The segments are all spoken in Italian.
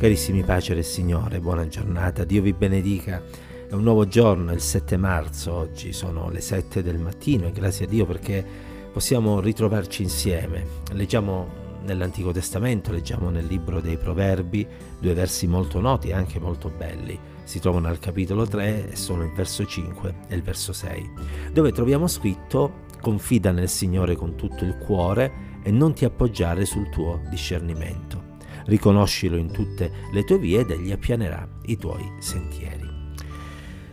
Carissimi pace del Signore, buona giornata, Dio vi benedica. È un nuovo giorno, il 7 marzo, oggi sono le 7 del mattino e grazie a Dio perché possiamo ritrovarci insieme. Leggiamo nell'Antico Testamento, leggiamo nel libro dei Proverbi due versi molto noti e anche molto belli. Si trovano al capitolo 3 e sono il verso 5 e il verso 6, dove troviamo scritto confida nel Signore con tutto il cuore e non ti appoggiare sul tuo discernimento riconoscilo in tutte le tue vie ed egli appianerà i tuoi sentieri.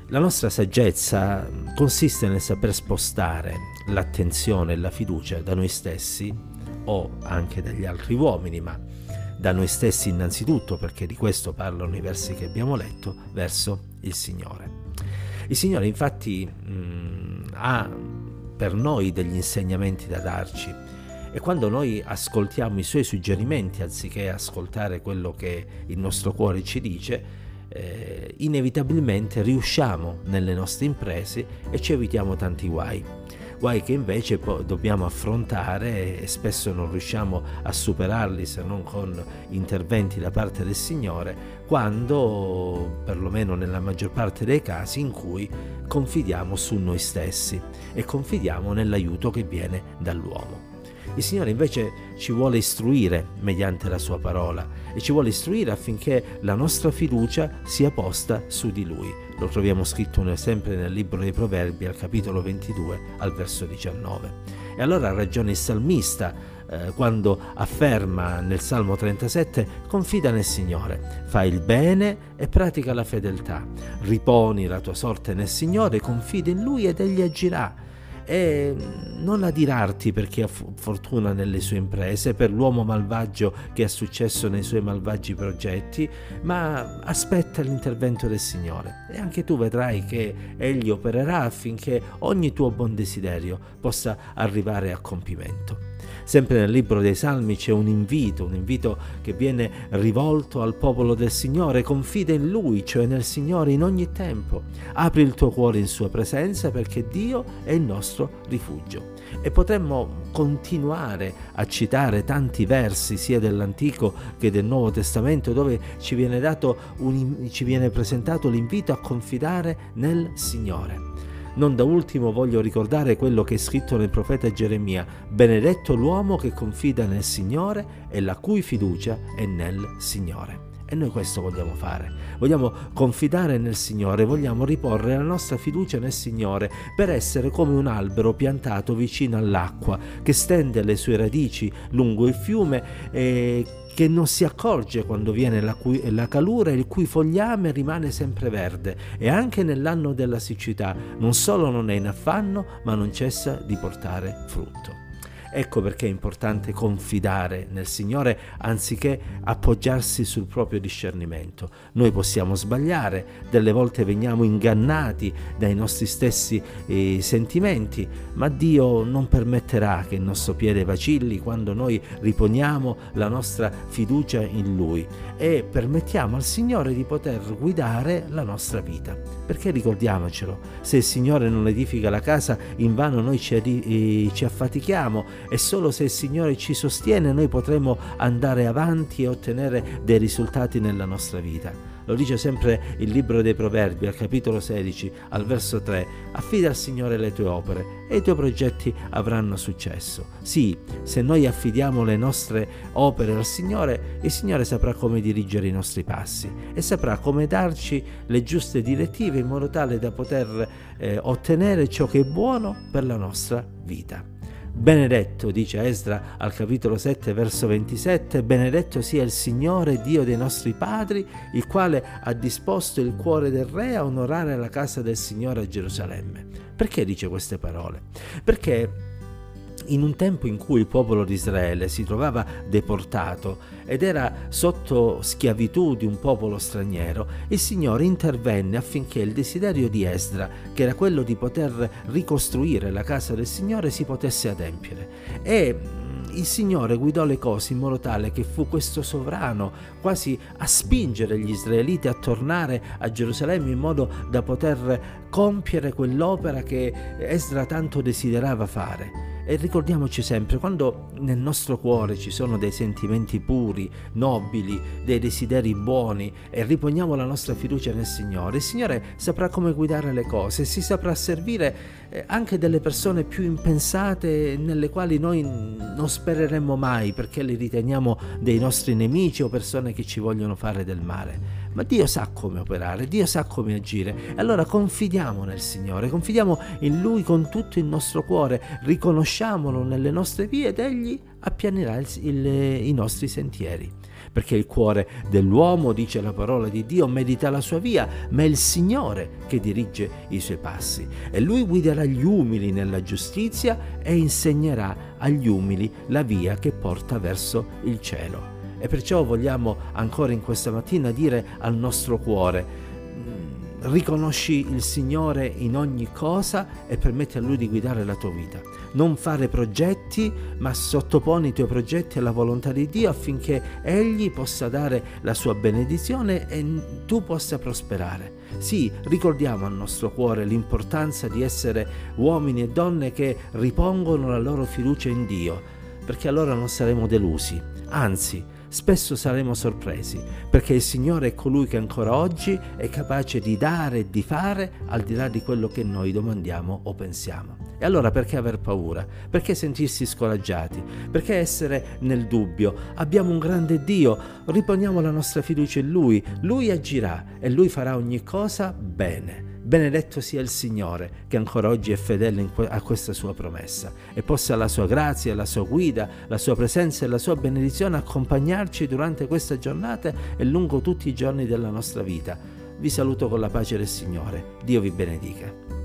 La nostra saggezza consiste nel saper spostare l'attenzione e la fiducia da noi stessi o anche dagli altri uomini, ma da noi stessi innanzitutto, perché di questo parlano i versi che abbiamo letto, verso il Signore. Il Signore infatti mh, mm, ha per noi degli insegnamenti da darci e quando noi ascoltiamo i suoi suggerimenti anziché ascoltare quello che il nostro cuore ci dice, eh, inevitabilmente riusciamo nelle nostre imprese e ci evitiamo tanti guai. Guai che invece dobbiamo affrontare e spesso non riusciamo a superarli se non con interventi da parte del Signore, quando, perlomeno nella maggior parte dei casi, in cui confidiamo su noi stessi e confidiamo nell'aiuto che viene dall'uomo. Il Signore invece ci vuole istruire mediante la sua parola e ci vuole istruire affinché la nostra fiducia sia posta su di Lui. Lo troviamo scritto sempre nel libro dei Proverbi al capitolo 22 al verso 19. E allora ha ragione il salmista eh, quando afferma nel Salmo 37 confida nel Signore, fai il bene e pratica la fedeltà, riponi la tua sorte nel Signore, confida in Lui ed Egli agirà e non adirarti per chi ha fortuna nelle sue imprese, per l'uomo malvagio che ha successo nei suoi malvagi progetti, ma aspetta l'intervento del Signore e anche tu vedrai che Egli opererà affinché ogni tuo buon desiderio possa arrivare a compimento. Sempre nel libro dei Salmi c'è un invito, un invito che viene rivolto al popolo del Signore, confida in Lui, cioè nel Signore in ogni tempo. Apri il tuo cuore in Sua presenza perché Dio è il nostro rifugio. E potremmo continuare a citare tanti versi sia dell'Antico che del Nuovo Testamento dove ci viene, un, ci viene presentato l'invito a confidare nel Signore. Non da ultimo voglio ricordare quello che è scritto nel profeta Geremia, benedetto l'uomo che confida nel Signore e la cui fiducia è nel Signore. E noi questo vogliamo fare. Vogliamo confidare nel Signore, vogliamo riporre la nostra fiducia nel Signore per essere come un albero piantato vicino all'acqua che stende le sue radici lungo il fiume e che non si accorge quando viene la, cui, la calura il cui fogliame rimane sempre verde e anche nell'anno della siccità non solo non è in affanno ma non cessa di portare frutto. Ecco perché è importante confidare nel Signore anziché appoggiarsi sul proprio discernimento. Noi possiamo sbagliare, delle volte veniamo ingannati dai nostri stessi eh, sentimenti, ma Dio non permetterà che il nostro piede vacilli quando noi riponiamo la nostra fiducia in Lui e permettiamo al Signore di poter guidare la nostra vita. Perché ricordiamocelo, se il Signore non edifica la casa, invano noi ci, eh, ci affatichiamo e solo se il Signore ci sostiene noi potremo andare avanti e ottenere dei risultati nella nostra vita. Lo dice sempre il libro dei Proverbi al capitolo 16, al verso 3, affida al Signore le tue opere e i tuoi progetti avranno successo. Sì, se noi affidiamo le nostre opere al Signore, il Signore saprà come dirigere i nostri passi e saprà come darci le giuste direttive in modo tale da poter eh, ottenere ciò che è buono per la nostra vita. Benedetto, dice Esdra al capitolo 7, verso 27, benedetto sia il Signore Dio dei nostri padri, il quale ha disposto il cuore del Re a onorare la casa del Signore a Gerusalemme. Perché dice queste parole? Perché in un tempo in cui il popolo di Israele si trovava deportato ed era sotto schiavitù di un popolo straniero, il Signore intervenne affinché il desiderio di Esdra, che era quello di poter ricostruire la casa del Signore, si potesse adempiere. E mm, il Signore guidò le cose in modo tale che fu questo sovrano quasi a spingere gli israeliti a tornare a Gerusalemme in modo da poter compiere quell'opera che Esdra tanto desiderava fare E ricordiamoci sempre, quando nel nostro cuore ci sono dei sentimenti puri, nobili, dei desideri buoni e riponiamo la nostra fiducia nel Signore, il Signore saprà come guidare le cose, si saprà servire eh, anche delle persone più impensate nelle quali noi non spereremmo mai perché li riteniamo dei nostri nemici o persone che ci vogliono fare del male ma Dio sa come operare, Dio sa come agire. E allora confidiamo nel Signore, confidiamo in Lui con tutto il nostro cuore, riconosciamolo nelle nostre vie ed Egli appianerà il, il, i nostri sentieri. Perché il cuore dell'uomo, dice la parola di Dio, medita la sua via, ma è il Signore che dirige i suoi passi. E Lui guiderà gli umili nella giustizia e insegnerà agli umili la via che porta verso il cielo. E perciò vogliamo ancora in questa mattina dire al nostro cuore, mm, riconosci il Signore in ogni cosa e permetti a Lui di guidare la tua vita. Non fare progetti, ma sottoponi i tuoi progetti alla volontà di Dio affinché Egli possa dare la sua benedizione e tu possa prosperare. Sì, ricordiamo al nostro cuore l'importanza di essere uomini e donne che ripongono la loro fiducia in Dio, perché allora non saremo delusi, anzi spesso saremo sorpresi, perché il Signore è colui che ancora oggi è capace di dare e di fare al di là di quello che noi domandiamo o pensiamo. E allora perché aver paura? Perché sentirsi scoraggiati? Perché essere nel dubbio? Abbiamo un grande Dio, riponiamo la nostra fiducia in Lui, Lui agirà e Lui farà ogni cosa bene. Benedetto sia il Signore che ancora oggi è fedele a questa sua promessa e possa la sua grazia, la sua guida, la sua presenza e la sua benedizione accompagnarci durante questa giornata e lungo tutti i giorni della nostra vita. Vi saluto con la pace del Signore. Dio vi benedica.